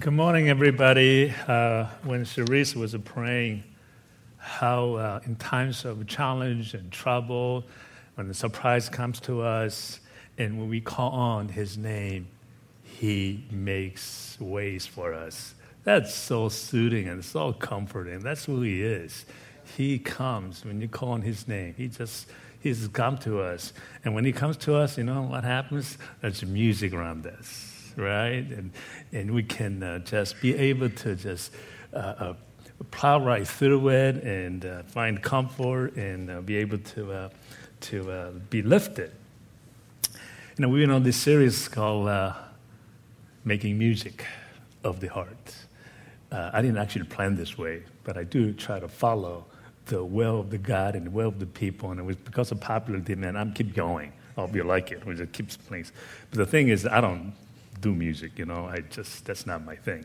Good morning, everybody. Uh, when Cherise was praying, how uh, in times of challenge and trouble, when the surprise comes to us, and when we call on His name, He makes ways for us. That's so soothing and so comforting. That's who He is. He comes when you call on His name. He just He's come to us, and when He comes to us, you know what happens? There's music around us right? And, and we can uh, just be able to just uh, uh, plow right through it and uh, find comfort and uh, be able to, to be lifted. You know, we've been on this series called Making Music of the Heart. I didn't actually plan this way, but I do try to follow the will of the God and the will of the people. And it was because of popular demand, I'm keep going. I hope you like it. We just keep playing. But the thing is, I don't do music, you know. I just, that's not my thing.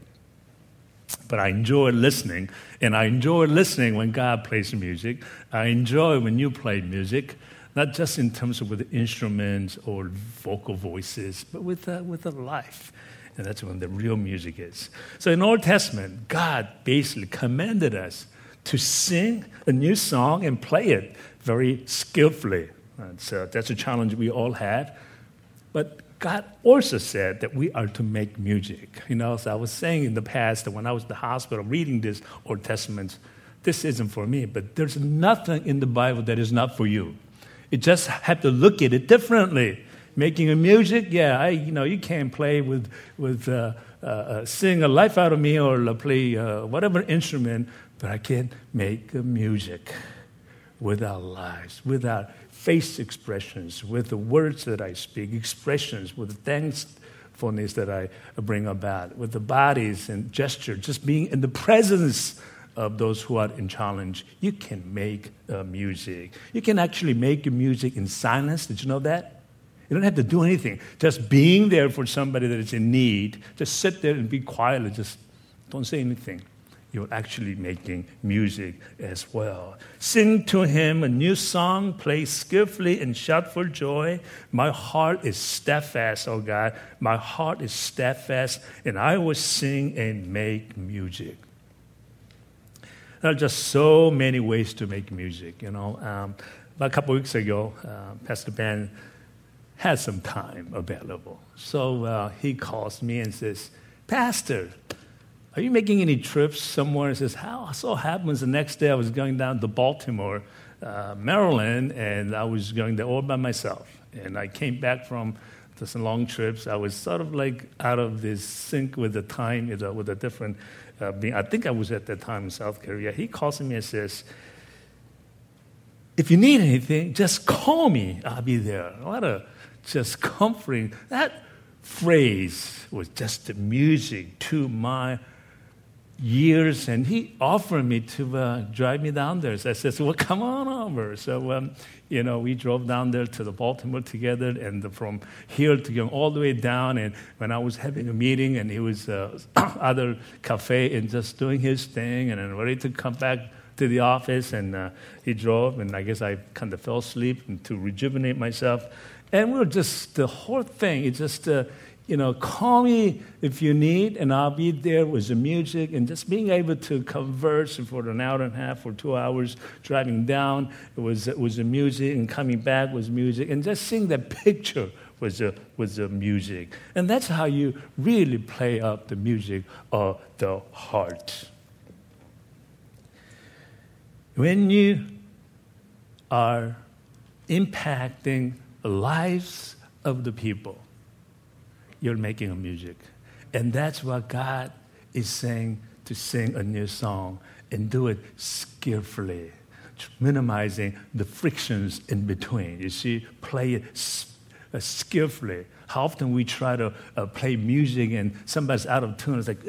But I enjoy listening, and I enjoy listening when God plays music. I enjoy when you play music, not just in terms of with instruments or vocal voices, but with, uh, with the life. And that's when the real music is. So in Old Testament, God basically commanded us to sing a new song and play it very skillfully. And so that's a challenge we all have. But God also said that we are to make music. You know, as I was saying in the past, that when I was in the hospital reading this Old Testament, this isn't for me, but there's nothing in the Bible that is not for you. You just have to look at it differently. Making a music, yeah, I, you know, you can't play with, with uh, uh, uh, sing a life out of me or play uh, whatever instrument, but I can make music with our lives, with our face expressions, with the words that I speak, expressions, with the thankfulness that I bring about, with the bodies and gesture, just being in the presence of those who are in challenge, you can make uh, music. You can actually make your music in silence. Did you know that? You don't have to do anything. Just being there for somebody that is in need, just sit there and be quiet and just don't say anything you're actually making music as well. Sing to him a new song, play skillfully and shout for joy. My heart is steadfast, oh God. My heart is steadfast, and I will sing and make music. There are just so many ways to make music, you know. Um, about a couple weeks ago, uh, Pastor Ben had some time available. So uh, he calls me and says, Pastor, are you making any trips somewhere? He says, How so happens the next day I was going down to Baltimore, uh, Maryland, and I was going there all by myself. And I came back from some long trips. I was sort of like out of this sync with the time, with a, with a different uh, being. I think I was at that time in South Korea. He calls me and says, If you need anything, just call me. I'll be there. What a just comforting. That phrase was just the music to my years, and he offered me to uh, drive me down there. So I said, "Well, come on over." So, um, you know, we drove down there to the Baltimore together, and from here to go all the way down. And when I was having a meeting, and he was uh, other cafe and just doing his thing, and then ready to come back to the office, and uh, he drove, and I guess I kind of fell asleep to rejuvenate myself. And we were just the whole thing. It just uh, you know, call me if you need, and I'll be there with the music and just being able to converse for an hour and a half or two hours driving down. It was, was the music, and coming back was music, and just seeing that picture was the, was the music. And that's how you really play up the music of the heart. When you are impacting the lives of the people, you're making a music. And that's what God is saying to sing a new song and do it skillfully, minimizing the frictions in between. You see, play it uh, skillfully. How often we try to uh, play music and somebody's out of tune, it's like,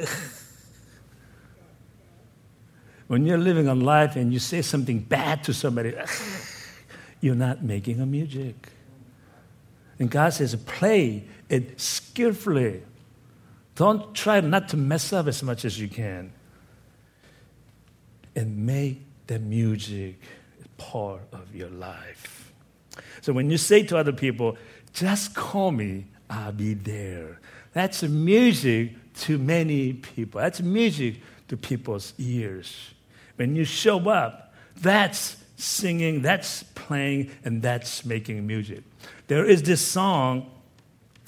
when you're living a life and you say something bad to somebody, you're not making a music. And God says, play it skillfully. Don't try not to mess up as much as you can. And make the music part of your life. So when you say to other people, just call me, I'll be there. That's music to many people. That's music to people's ears. When you show up, that's singing, that's playing, and that's making music. There is this song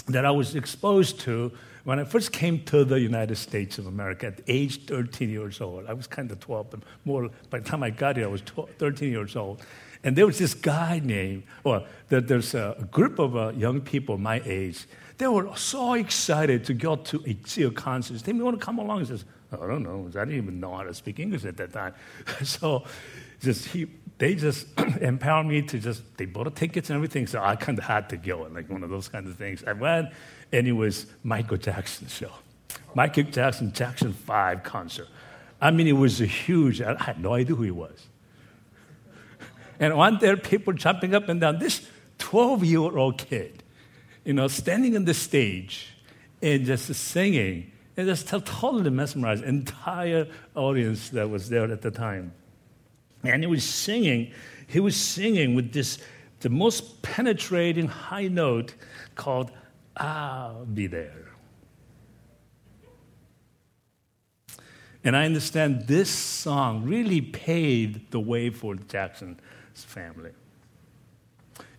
that I was exposed to when I first came to the United States of America at age 13 years old. I was kind of 12, but more by the time I got here, I was 12, 13 years old. And there was this guy named, well, there's a group of uh, young people my age. They were so excited to go to a, see a concert. They want to come along. and says, I don't know. I didn't even know how to speak English at that time. so just he, they just empowered me to just, they bought a tickets and everything. So I kind of had to go, like one of those kinds of things. I went, and it was Michael Jackson show. Michael Jackson, Jackson 5 concert. I mean, it was a huge, I had no idea who he was. And one there, people jumping up and down. This 12 year old kid, you know, standing on the stage and just singing and just totally mesmerized entire audience that was there at the time. And he was singing, he was singing with this, the most penetrating high note called I'll Be There. And I understand this song really paved the way for Jackson's family.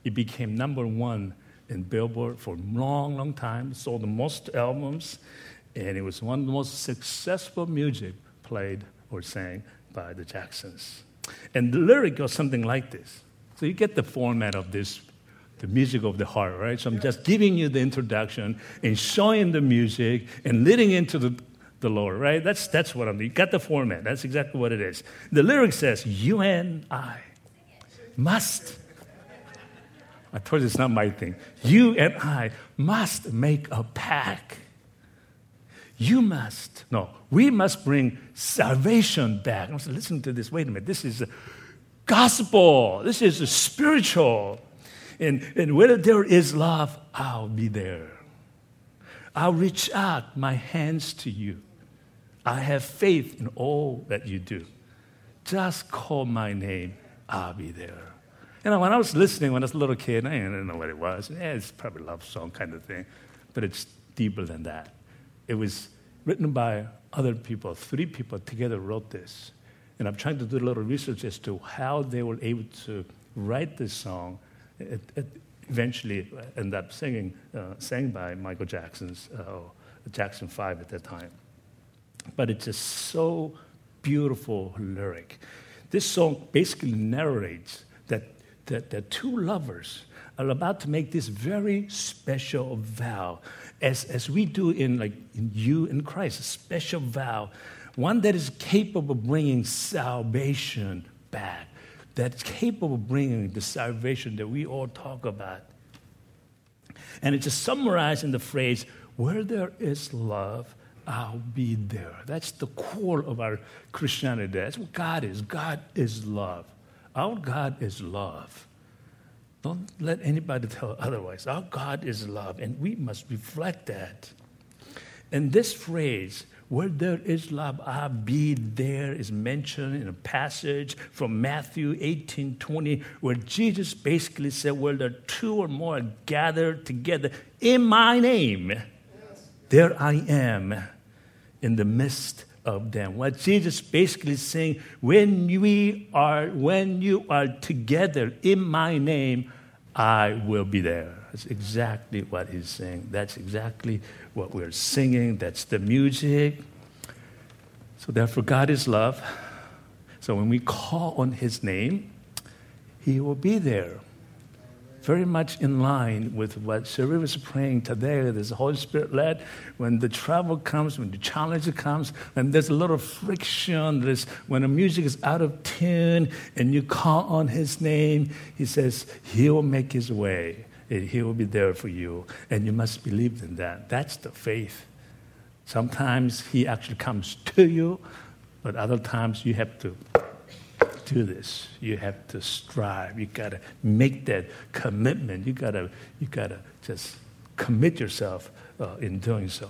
It became number one in Billboard for a long, long time, sold the most albums, and it was one of the most successful music played or sang by the Jacksons. And the lyric goes something like this. So you get the format of this, the music of the heart, right? So I'm just giving you the introduction and showing the music and leading into the, the Lord, right? That's, that's what I'm doing. You got the format. That's exactly what it is. The lyric says, You and I must. I told you it's not my thing. You and I must make a pact. You must. No, we must bring salvation back. I was listen to this. Wait a minute. This is gospel. This is spiritual. And, and where there is love, I'll be there. I'll reach out my hands to you. I have faith in all that you do. Just call my name, I'll be there. You know, when I was listening when I was a little kid, I didn't know what it was. Yeah, it's probably a love song kind of thing, but it's deeper than that. It was written by other people. Three people together wrote this. And I'm trying to do a little research as to how they were able to write this song. It, it eventually ended up singing, uh, sang by Michael Jackson's uh, Jackson 5 at that time. But it's just so beautiful lyric. This song basically narrates that, that, that two lovers are about to make this very special vow as, as we do in like in you in Christ, a special vow, one that is capable of bringing salvation back, that's capable of bringing the salvation that we all talk about. And it's just summarized in the phrase, where there is love, I'll be there. That's the core of our Christianity. That's what God is. God is love. Our God is love. Don't let anybody tell otherwise. Our God is love, and we must reflect that. And this phrase, where there is love, I'll be there, is mentioned in a passage from Matthew 18 20, where Jesus basically said, Where there are two or more are gathered together in my name, yes. there I am in the midst of them. What Jesus basically saying, when we are, when you are together in my name, I will be there. That's exactly what he's saying. That's exactly what we're singing. That's the music. So therefore, God is love. So when we call on his name, he will be there very much in line with what Sherry was praying today. There's the Holy Spirit led. When the trouble comes, when the challenge comes, and there's a little friction, there's, when the music is out of tune and you call on His name, He says, He will make His way. He will be there for you. And you must believe in that. That's the faith. Sometimes He actually comes to you, but other times you have to do this. You have to strive. You got to make that commitment. You got to you got to just commit yourself uh, in doing so.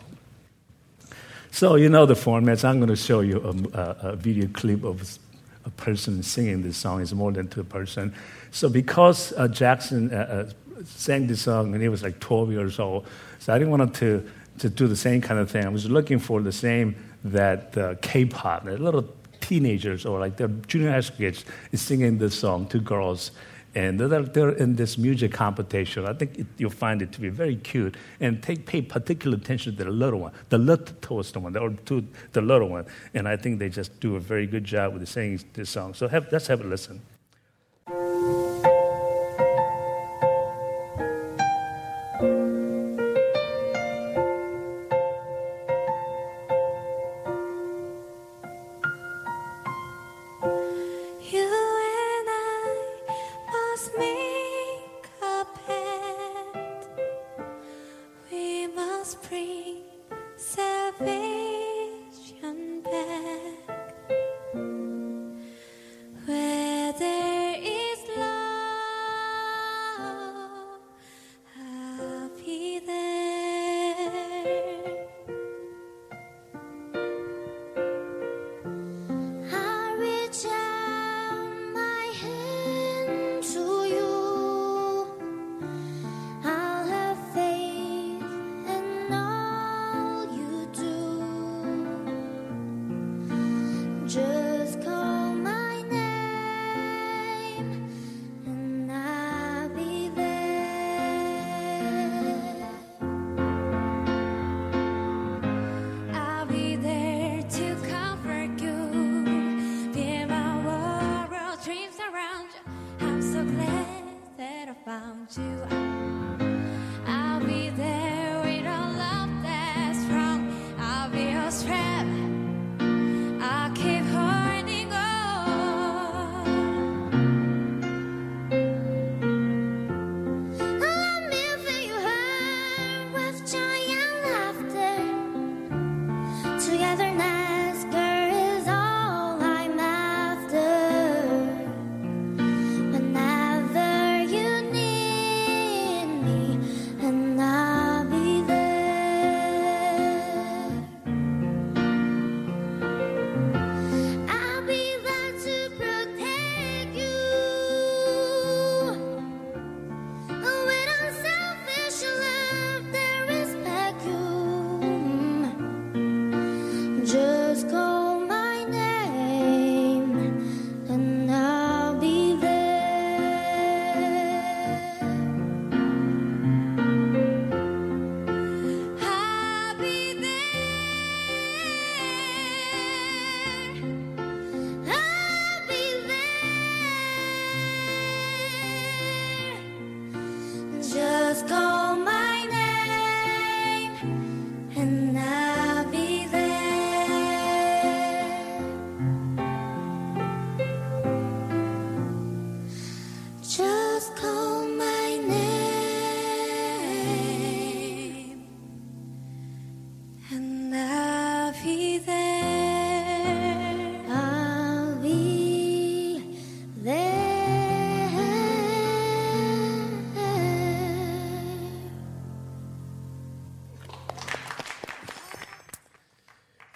So you know the formats. I'm going to show you a, a, video clip of a person singing this song. It's more than two person. So because uh, Jackson uh, uh sang this song when he was like 12 years old, so I didn't want to to do the same kind of thing. I was looking for the same that uh, K-pop, the little teenagers or like the junior high school kids is singing this song to girls. And they're, they're in this music competition. I think it, you'll find it to be very cute. And take, pay particular attention to the little one, the littlest one, or to the little one. And I think they just do a very good job with singing this song. So have, let's have a listen.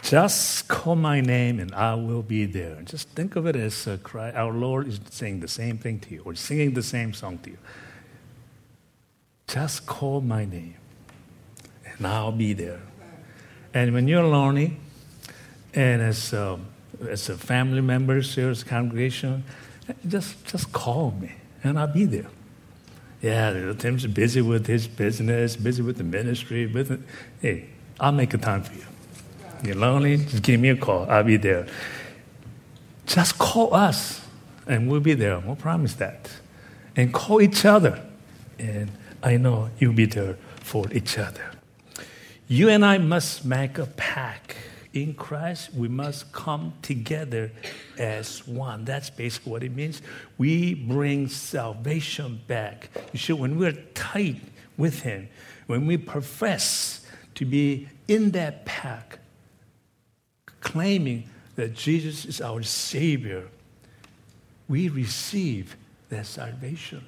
Just call my name and I will be there. Just think of it as uh, a cry. Our Lord is saying the same thing to you or singing the same song to you. Just call my name and I'll be there. And when you're lonely, and as a, as a family member, serious congregation, just, just call me and I'll be there. Yeah, Tim's busy with his business, busy with the ministry. Busy. Hey, I'll make a time for you. You're lonely? Just give me a call. I'll be there. Just call us and we'll be there. We'll promise that. And call each other. And I know you'll be there for each other. You and I must make a pact. In Christ, we must come together as one. That's basically what it means. We bring salvation back. You see, when we're tight with Him, when we profess to be in that pact, claiming that Jesus is our Savior, we receive that salvation.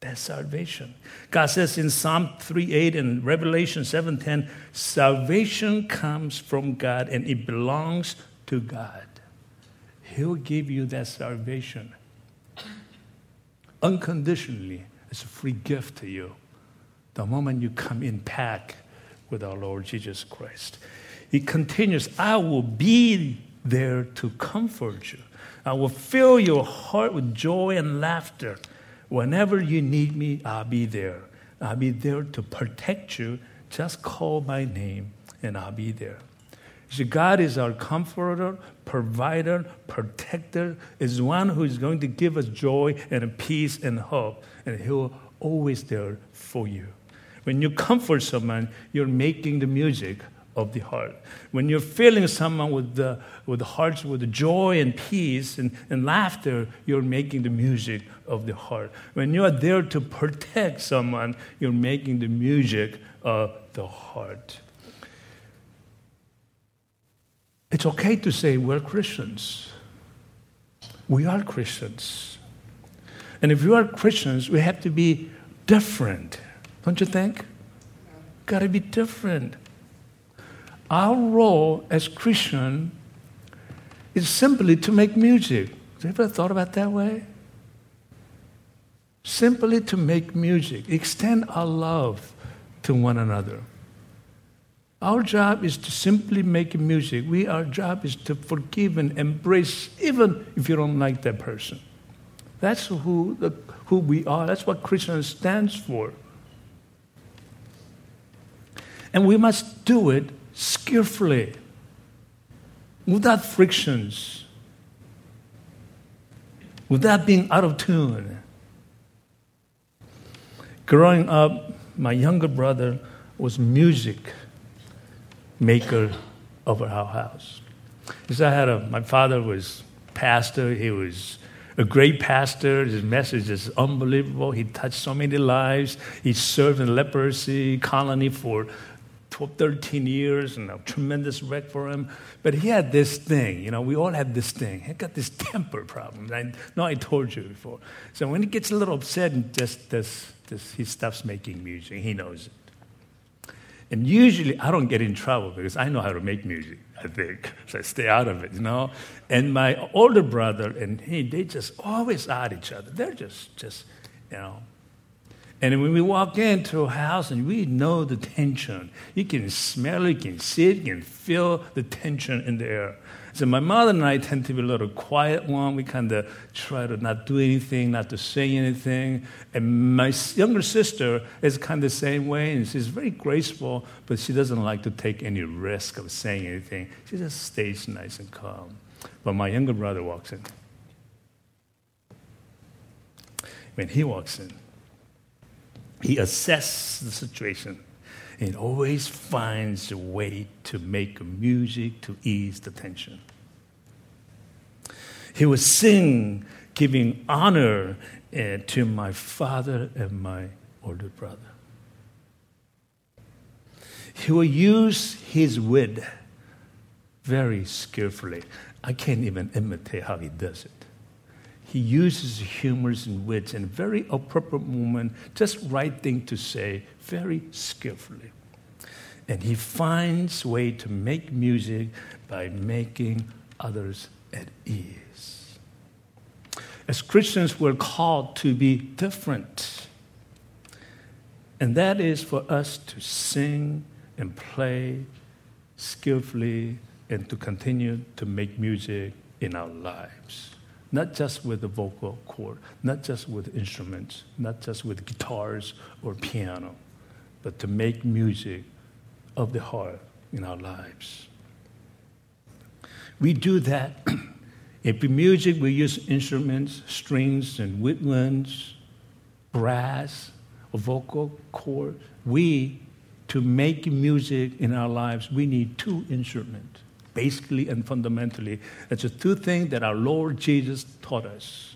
That salvation. God says in Psalm 3:8 and Revelation 7:10, salvation comes from God and it belongs to God. He'll give you that salvation unconditionally. It's a free gift to you. The moment you come in pack with our Lord Jesus Christ. He continues, I will be there to comfort you. I will fill your heart with joy and laughter. Whenever you need me, I'll be there. I'll be there to protect you. Just call my name and I'll be there. See, God is our comforter, provider, protector, is one who is going to give us joy and peace and hope, and He'll always there for you. When you comfort someone, you're making the music of the heart. When you're filling someone with the, with the hearts with joy and peace and, and laughter, you're making the music of the heart. When you are there to protect someone, you're making the music of the heart. It's okay to say we're Christians. We are Christians. And if you are Christians, we have to be different. Don't you think? Got to be different. Our role as Christian is simply to make music. Have you ever thought about that way? Simply to make music, extend our love to one another. Our job is to simply make music. We, our job is to forgive and embrace, even if you don't like that person. That's who, the, who we are. That's what Christian stands for. And we must do it skillfully, without frictions, without being out of tune. Growing up, my younger brother was music maker of our house. Because I had a, my father was pastor. He was a great pastor. His message is unbelievable. He touched so many lives. He served in leprosy colony for 12, 13 years and a tremendous wreck for him. But he had this thing, you know, we all have this thing. He got this temper problem. I know I told you before. So when he gets a little upset and just, this, just he stops making music, he knows it. And usually I don't get in trouble because I know how to make music, I think. So I stay out of it, you know. And my older brother and he, they just always at each other. They're just, just, you know. And when we walk into a house and we know the tension, you can smell it, you can see it, you can feel the tension in the air. So my mother and I tend to be a little quiet one. We kind of try to not do anything, not to say anything. And my younger sister is kind of the same way, and she's very graceful, but she doesn't like to take any risk of saying anything. She just stays nice and calm. But my younger brother walks in. When he walks in, he assesses the situation and always finds a way to make music to ease the tension. He would sing, giving honor uh, to my father and my older brother. He will use his wit very skillfully. I can't even imitate how he does it. He uses humors and wits in a very appropriate moment, just right thing to say, very skillfully. And he finds way to make music by making others at ease. As Christians, we're called to be different. And that is for us to sing and play skillfully and to continue to make music in our lives not just with the vocal cord, not just with instruments, not just with guitars or piano, but to make music of the heart in our lives. We do that. if in music we use instruments, strings and woodwinds, brass, or vocal cord, we, to make music in our lives, we need two instruments basically and fundamentally. It's the two things that our Lord Jesus taught us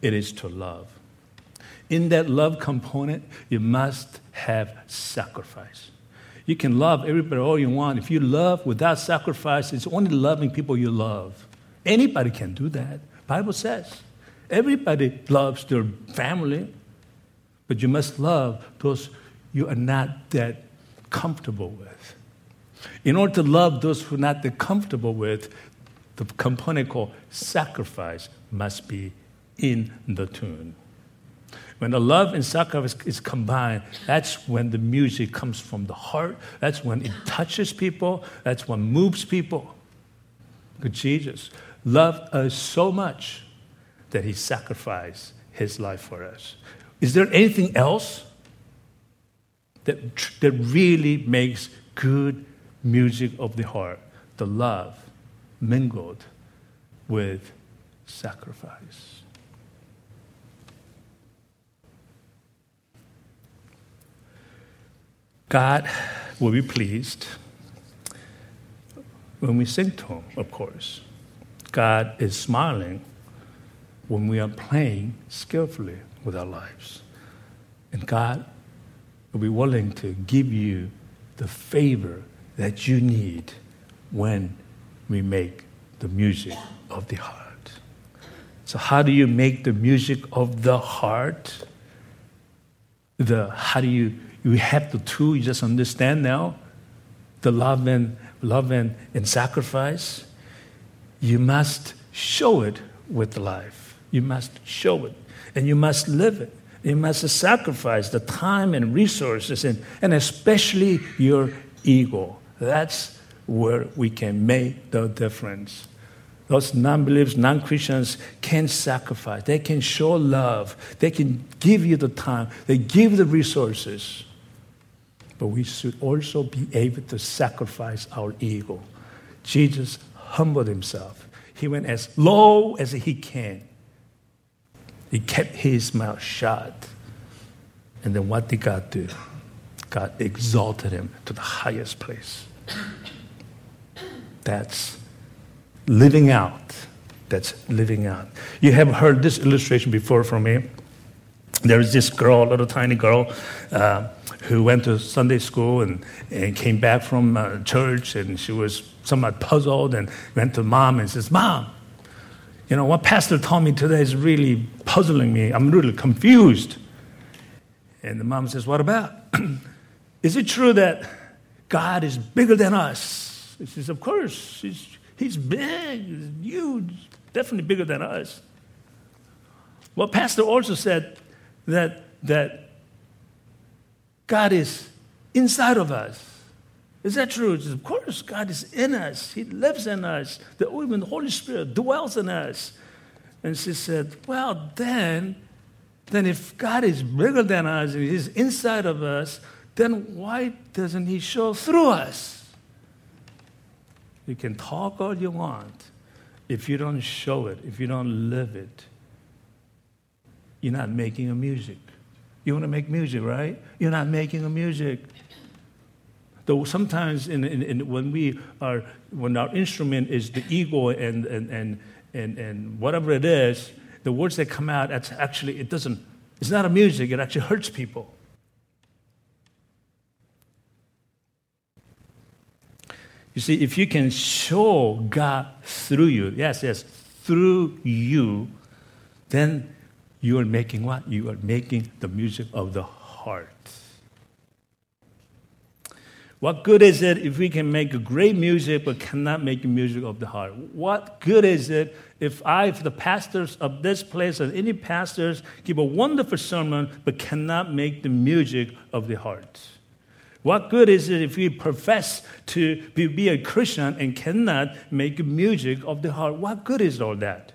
it is to love. In that love component, you must have sacrifice. You can love everybody all you want. If you love without sacrifice, it's only loving people you love. Anybody can do that. Bible says everybody loves their family, but you must love those you are not that comfortable with. In order to love those who are not comfortable with, the component called sacrifice must be in the tune. When the love and sacrifice is combined, that's when the music comes from the heart. That's when it touches people. That's what moves people. Because Jesus loved us so much that he sacrificed his life for us. Is there anything else that, that really makes good music of the heart? The love mingled with sacrifice. God will be pleased when we sing to Him, of course. God is smiling when we are playing skillfully with our lives. And God will be willing to give you the favor that you need when we make the music of the heart. So, how do you make the music of the heart? The, how do you, you have the two, you just understand now the love and, love and, and sacrifice. You must show it with life. You must show it and you must live it. You must sacrifice the time and resources and, and especially your ego. That's where we can make the difference. Those non believers, non Christians can sacrifice. They can show love. They can give you the time. They give the resources. But we should also be able to sacrifice our ego. Jesus humbled himself. He went as low as he can he kept his mouth shut. And then what did God do? God exalted him to the highest place. That's living out. That's living out. You have heard this illustration before from me. There was this girl, a little tiny girl, uh, who went to Sunday school and, and came back from uh, church, and she was somewhat puzzled and went to mom and says, Mom, you know, what Pastor told me today is really puzzling me. I'm really confused. And the mom says, What about? is it true that God is bigger than us? He says, Of course. He's, he's big, he's huge, definitely bigger than us. Well, Pastor also said that, that God is inside of us. Is that true? Says, Of course, God is in us. He lives in us. The, even the Holy Spirit dwells in us. And she said, Well, then, then if God is bigger than us and He's inside of us, then why doesn't He show through us? You can talk all you want. If you don't show it, if you don't live it, you're not making a music. You want to make music, right? You're not making a music. Though sometimes in, in, in, when we are, when our instrument is the ego and, and, and, and, and whatever it is, the words that come out, actually, it doesn't, it's not a music, it actually hurts people. You see, if you can show God through you, yes, yes, through you, then you are making what? You are making the music of the heart. What good is it if we can make great music but cannot make the music of the heart? What good is it if I, if the pastors of this place or any pastors give a wonderful sermon but cannot make the music of the heart? What good is it if we profess to be, a Christian and cannot make music of the heart? What good is all that?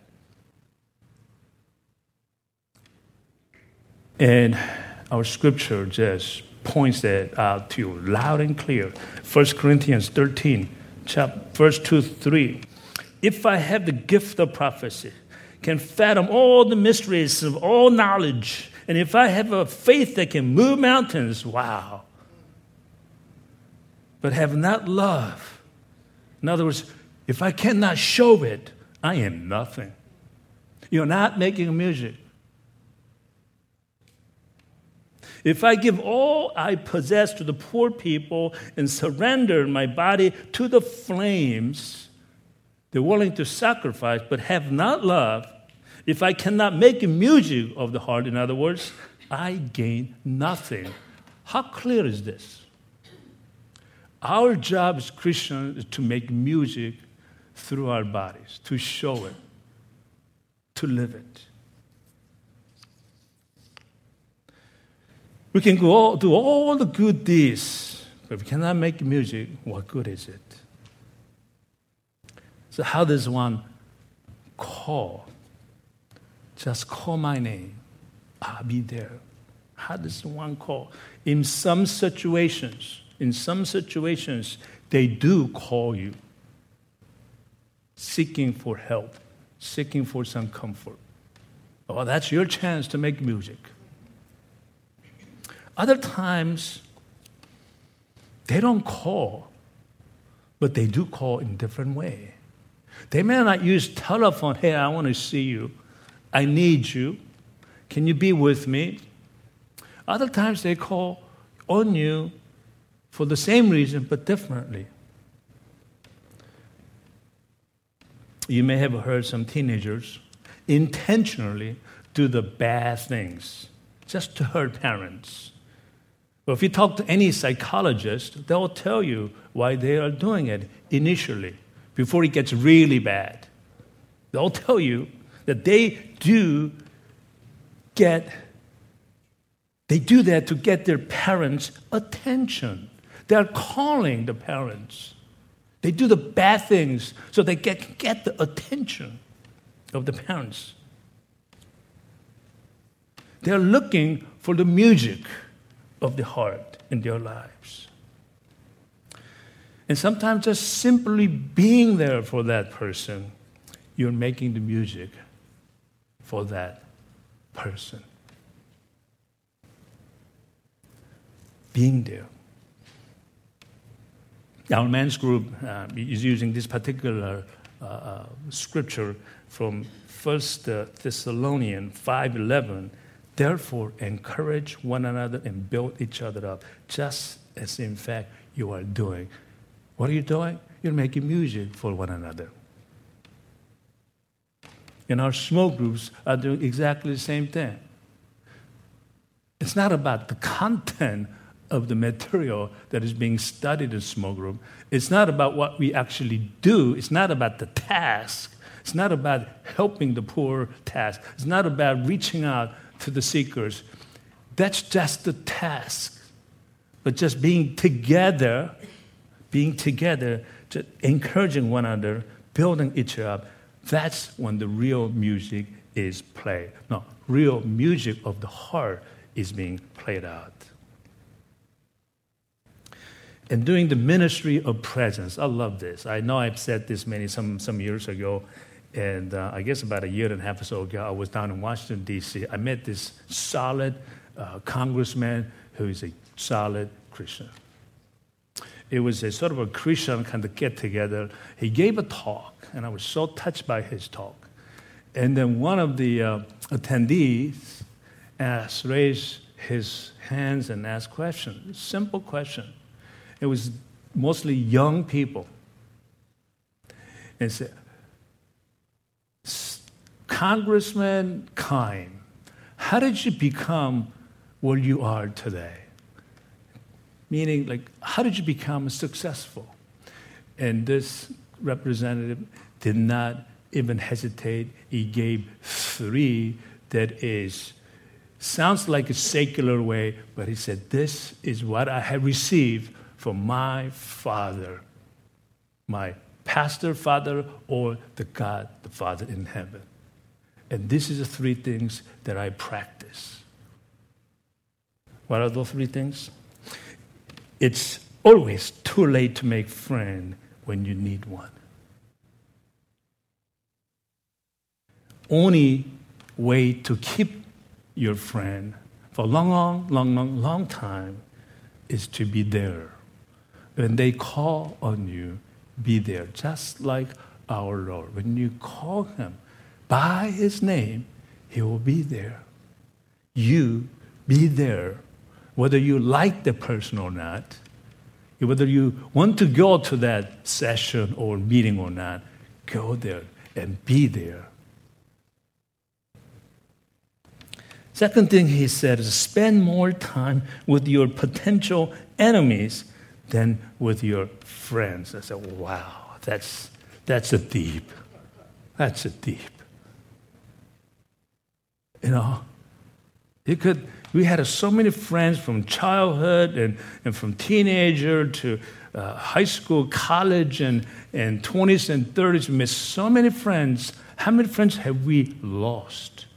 And our scripture just points that out to you loud and clear. 1 Corinthians 13, chapter, verse 2 3. If I have the gift of prophecy, can fathom all the mysteries of all knowledge, and if I have a faith that can move mountains, wow. But have not love. In other words, if I cannot show it, I am nothing. You're not making music. If I give all I possess to the poor people and surrender my body to the flames, they're willing to sacrifice but have not love. If I cannot make music of the heart, in other words, I gain nothing. How clear is this? Our job as Christians is to make music through our bodies, to show it, to live it. We can go do all the good deeds, but if we cannot make music, what good is it? So, how does one call? Just call my name. I'll be there. How does one call? In some situations, in some situations, they do call you, seeking for help, seeking for some comfort. Well, that's your chance to make music. Other times, they don't call, but they do call in different way. They may not use telephone, hey, I want to see you. I need you. Can you be with me? Other times they call on you for the same reason but differently. You may have heard some teenagers intentionally do the bad things just to hurt parents. But if you talk to any psychologist, they'll tell you why they are doing it initially, before it gets really bad. They'll tell you that they do get, they do that to get their parents' attention. They're calling the parents. They do the bad things so they get, get the attention of the parents. They're looking for the music of the heart in their lives. And sometimes just simply being there for that person, you're making the music for that person. Being there. Our men's group uh, is using this particular uh, uh, scripture from 1 Thessalonians 5.11 Therefore, encourage one another and build each other up, just as in fact you are doing. What are you doing? You're making music for one another. And our small groups are doing exactly the same thing. It's not about the content of the material that is being studied in small group. It's not about what we actually do. It's not about the task. It's not about helping the poor task. It's not about reaching out to the seekers. That's just the task. But just being together, being together, just encouraging one another, building each other up, that's when the real music is played. No, real music of the heart is being played out. And doing the ministry of presence, I love this. I know I've said this many some, some years ago, and uh, I guess about a year and a half or so ago, I was down in Washington, D.C. I met this solid uh, congressman who is a solid Christian. It was a sort of a Christian kind of get together. He gave a talk, and I was so touched by his talk. And then one of the uh, attendees asked, raised his hands and asked questions. Simple question. It was mostly young people. And said, Congressman Kime, how did you become where you are today? Meaning, like, how did you become successful? And this representative did not even hesitate. He gave three that is sounds like a secular way, but he said, This is what I have received from my father, my pastor father, or the God, the Father in heaven. And this is the three things that I practice. What are those three things? It's always too late to make friend when you need one. Only way to keep your friend for a long, long, long, long time is to be there. When they call on you, be there, just like our Lord. When you call him, by his name, he will be there. You be there, whether you like the person or not, whether you want to go to that session or meeting or not, go there and be there. Second thing he said is spend more time with your potential enemies than with your friends. I said, wow, that's, that's a deep. That's a deep. You know, You could, we had so many friends from childhood and, and from teenager to uh, high school, college, and, and 20s and 30s. We so many friends. How many friends have we lost?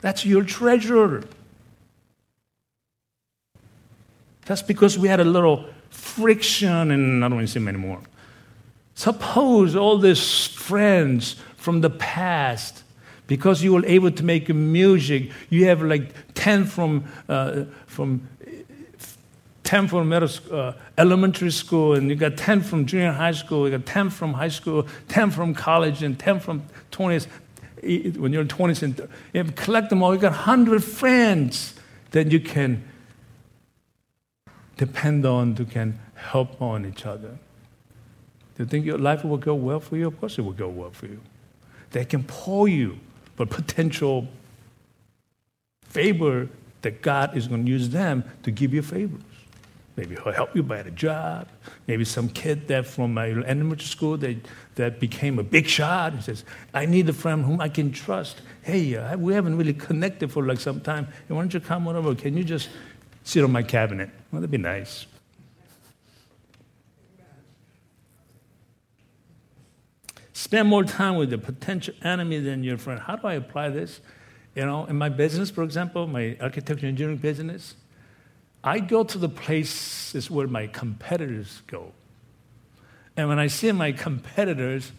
That's your treasure. That's because we had a little friction, and I don't want to see them anymore. Suppose all these friends from the past, because you were able to make music, you have like 10 from, uh, from 10 from middle, uh, elementary school, and you got 10 from junior high school, you got 10 from high school, 10 from college, and 10 from 20s. When you're in 20s, and you collect them all, you got 100 friends that you can depend on, to can help on each other. Do you think your life will go well for you? Of course it will go well for you. They can pull you for potential favor that God is going to use them to give you favors. Maybe he'll help you buy a job. Maybe some kid that from my elementary school that, that became a big shot. He says, I need a friend whom I can trust. Hey, uh, we haven't really connected for like some time. Why don't you come on over? Can you just sit on my cabinet. Well, that'd be nice. Spend more time with the potential enemy than your friend. How do I apply this? You know, in my business, for example, my architecture engineering business, I go to the places where my competitors go. And when I see my competitors,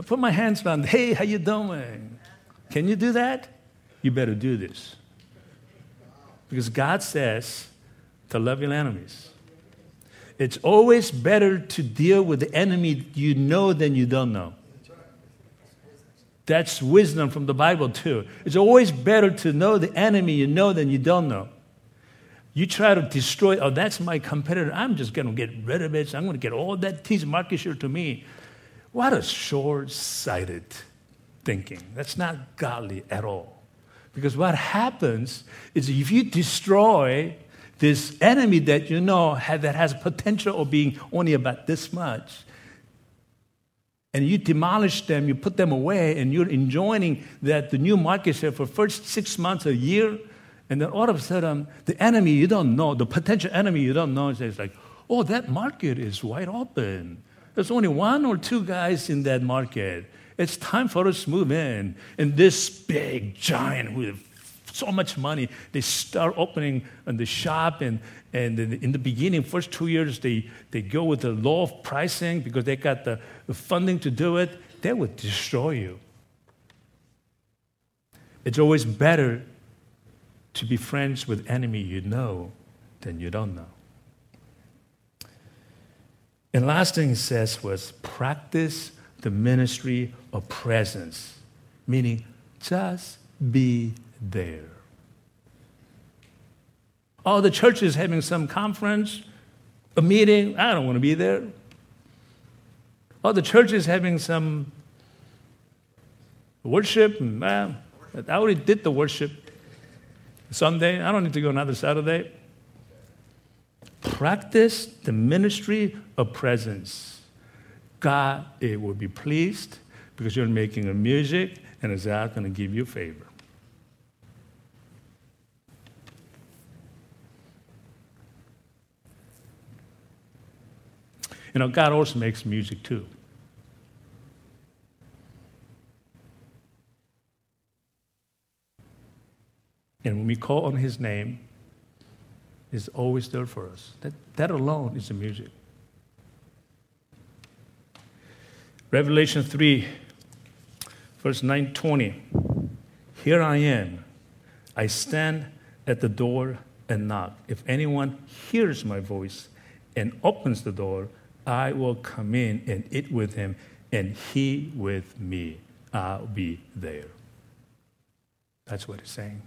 I put my hands around, hey, how you doing? Can you do that? You better do this. Because God says, to love your enemies. It's always better to deal with the enemy you know than you don't know. That's wisdom from the Bible, too. It's always better to know the enemy you know than you don't know. You try to destroy, oh, that's my competitor. I'm just going to get rid of it. I'm going to get all that piece market share to me. What a short sighted thinking. That's not godly at all. Because what happens is if you destroy this enemy that you know that has potential of being only about this much, and you demolish them, you put them away, and you're enjoying that the new market share for first six months, a year, and then all of a sudden, the enemy you don't know, the potential enemy you don't know, says like, oh, that market is wide open. There's only one or two guys in that market. It's time for us to move in. And this big giant with so much money. They start opening the shop, and, and in the beginning, first two years, they, they go with the law of pricing because they got the, the funding to do it. They would destroy you. It's always better to be friends with enemy you know than you don't know. And last thing he says was practice the ministry of presence, meaning just be there. Oh, the church is having some conference, a meeting. I don't want to be there. Oh, the church is having some worship. Mm, ah, I already did the worship Sunday. I don't need to go another Saturday. Practice the ministry of presence. God it will be pleased because you're making a music and is God going to give you favor. You know, God also makes music too. And when we call on His name, He's always there for us. That, that alone is the music. Revelation 3, verse 920. Here I am. I stand at the door and knock. If anyone hears my voice and opens the door, I will come in and eat with him, and he with me. I'll be there. That's what it's saying.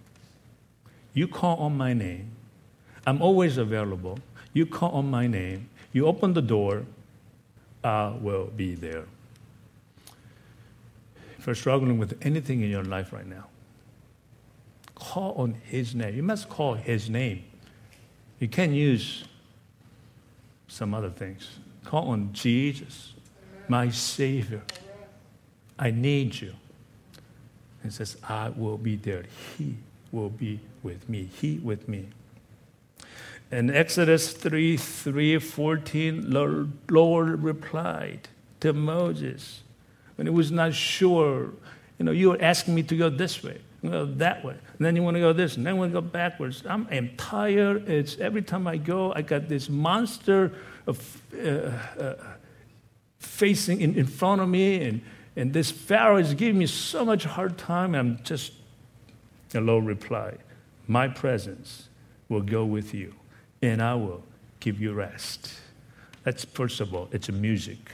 You call on my name. I'm always available. You call on my name. You open the door. I will be there. If you're struggling with anything in your life right now, call on his name. You must call his name. You can't use some other things. Call on Jesus, my Savior. I need you. He says, I will be there. He will be with me. He with me. In Exodus 3 3 14, the Lord replied to Moses when he was not sure. You know, you are asking me to go this way, go that way, and then you want to go this, and then you want to go backwards. I'm, I'm tired. It's every time I go, I got this monster uh, uh, facing in, in front of me, and, and this Pharaoh is giving me so much hard time. I'm just, the Lord replied, My presence will go with you and I will give you rest. That's first of all, it's a music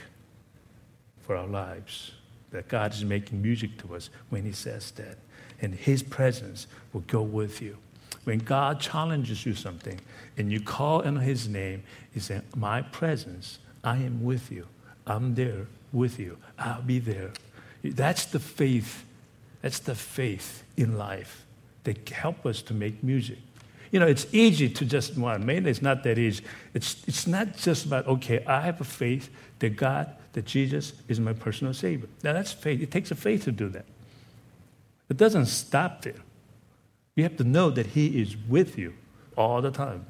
for our lives. That God is making music to us when He says that. And His presence will go with you. When God challenges you something and you call on His name, He says, My presence, I am with you. I'm there with you. I'll be there. That's the faith. That's the faith in life that help us to make music you know, it's easy to just, well, maybe it's not that easy. It's, it's not just about, okay, I have a faith that God, that Jesus is my personal Savior. Now, that's faith. It takes a faith to do that. It doesn't stop there. You have to know that He is with you all the time.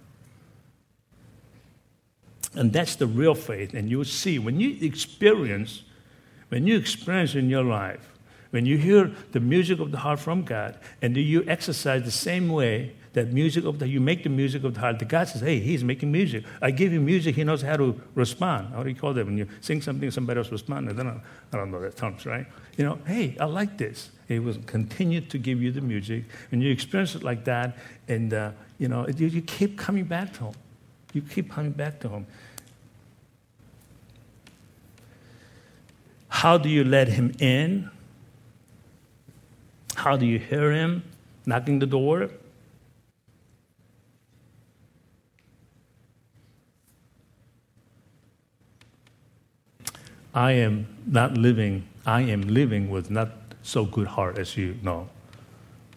And that's the real faith. And you'll see when you experience, when you experience in your life, when you hear the music of the heart from God, and do you exercise the same way that music of the, you make the music of the heart. The God says, hey, he's making music. I give him music, he knows how to respond. How do you call that when you sing something, somebody else responds? I don't, I don't know the terms, right? You know, hey, I like this. He will continue to give you the music, and you experience it like that, and uh, you know, you, you keep coming back to him. You keep coming back to him. How do you let him in? How do you hear him knocking the door? I am not living, I am living with not so good heart, as you know.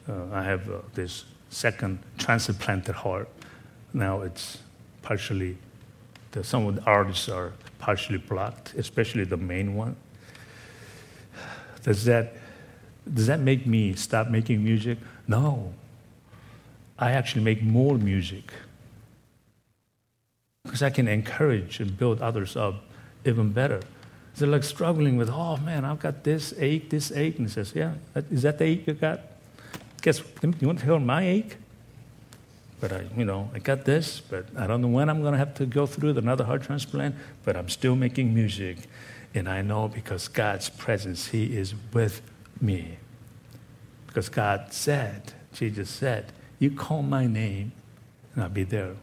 Uh, I have uh, this second transplanted heart. Now it's partially, the, some of the arteries are partially blocked, especially the main one. Does that, does that make me stop making music? No. I actually make more music because I can encourage and build others up even better. They're like struggling with, oh man, I've got this ache, this ache. And he says, yeah, is that the ache you got? Guess, you want to hear my ache? But I, you know, I got this, but I don't know when I'm going to have to go through another heart transplant, but I'm still making music. And I know because God's presence, He is with me. Because God said, Jesus said, you call my name and I'll be there.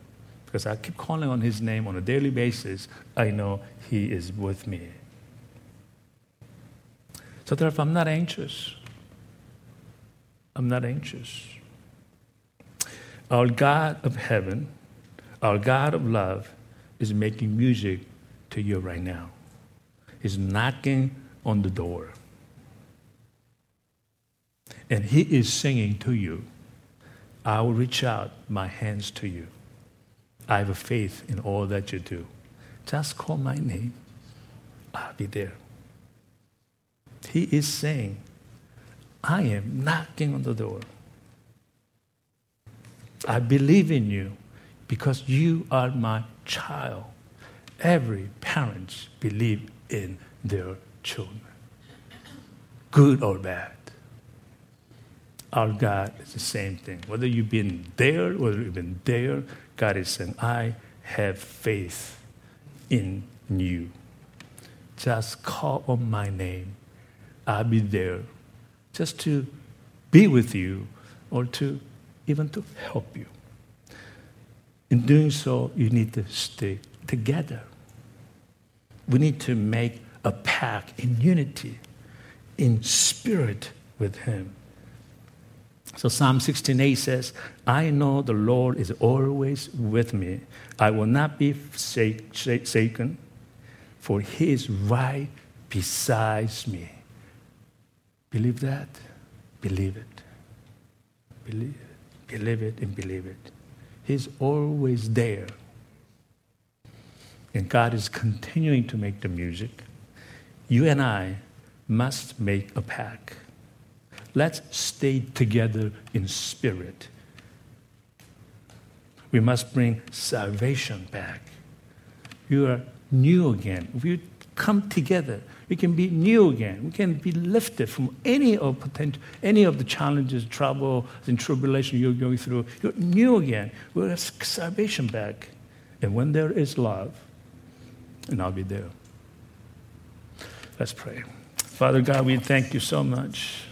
Because I keep calling on His name on a daily basis, I know He is with me. So therefore, I'm not anxious. I'm not anxious. Our God of heaven, our God of love, is making music to you right now. He's knocking on the door. And He is singing to you. I will reach out my hands to you. I have a faith in all that you do. Just call my name. I'll be there. He is saying, I am knocking on the door. I believe in you because you are my child. Every parent believes in their children, good or bad. Our God is the same thing. Whether you've been there, whether you've been there, God is saying, I have faith in you. Just call on my name I'll be there just to be with you or to even to help you. In doing so, you need to stay together. We need to make a pact in unity, in spirit with Him. So Psalm 16:8 says, "I know the Lord is always with me. I will not be shaken, for He is right beside me." Believe that? Believe it. Believe it. Believe it and believe it. He's always there. And God is continuing to make the music. You and I must make a pact. Let's stay together in spirit. We must bring salvation back. You are new again. You come together, we can be new again. We can be lifted from any of potential, any of the challenges, trouble, and tribulation you're going through. You're new again. We'll have salvation back. And when there is love, and I'll be there. Let's pray. Father God, we thank you so much.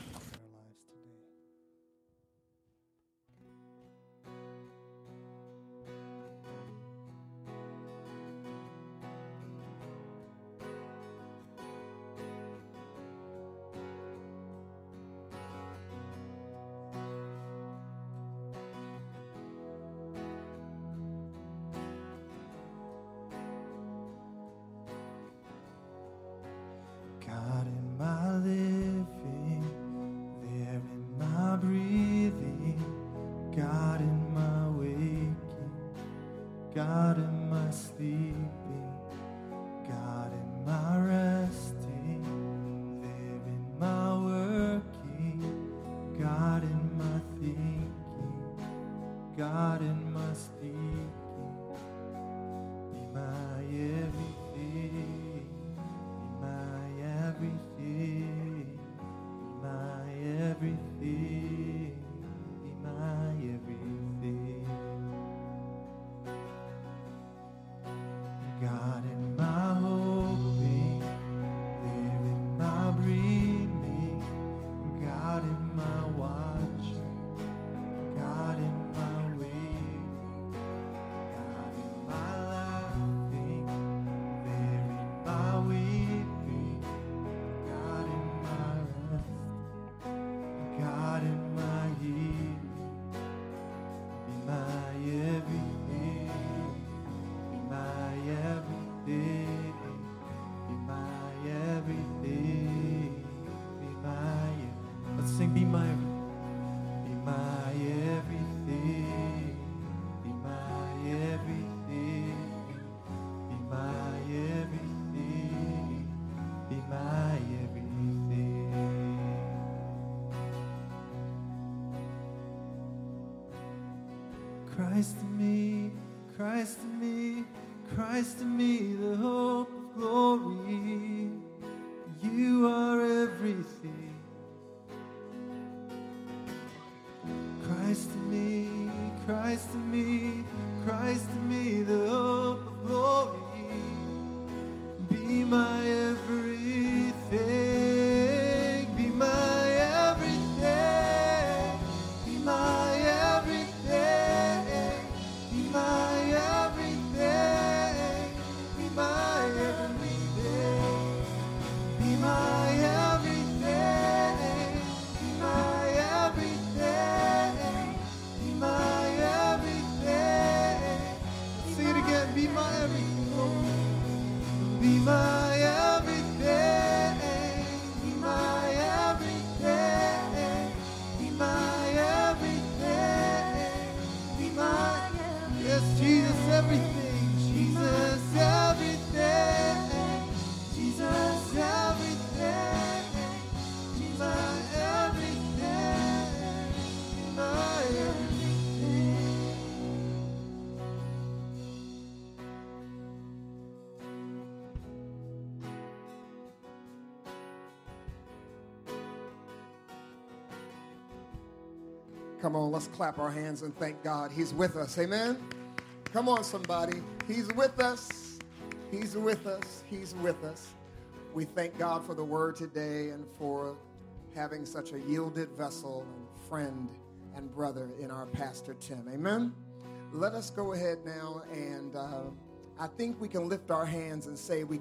Come on, let's clap our hands and thank God. He's with us. Amen. Come on, somebody. He's with us. He's with us. He's with us. We thank God for the word today and for having such a yielded vessel and friend and brother in our Pastor Tim. Amen. Let us go ahead now and uh, I think we can lift our hands and say we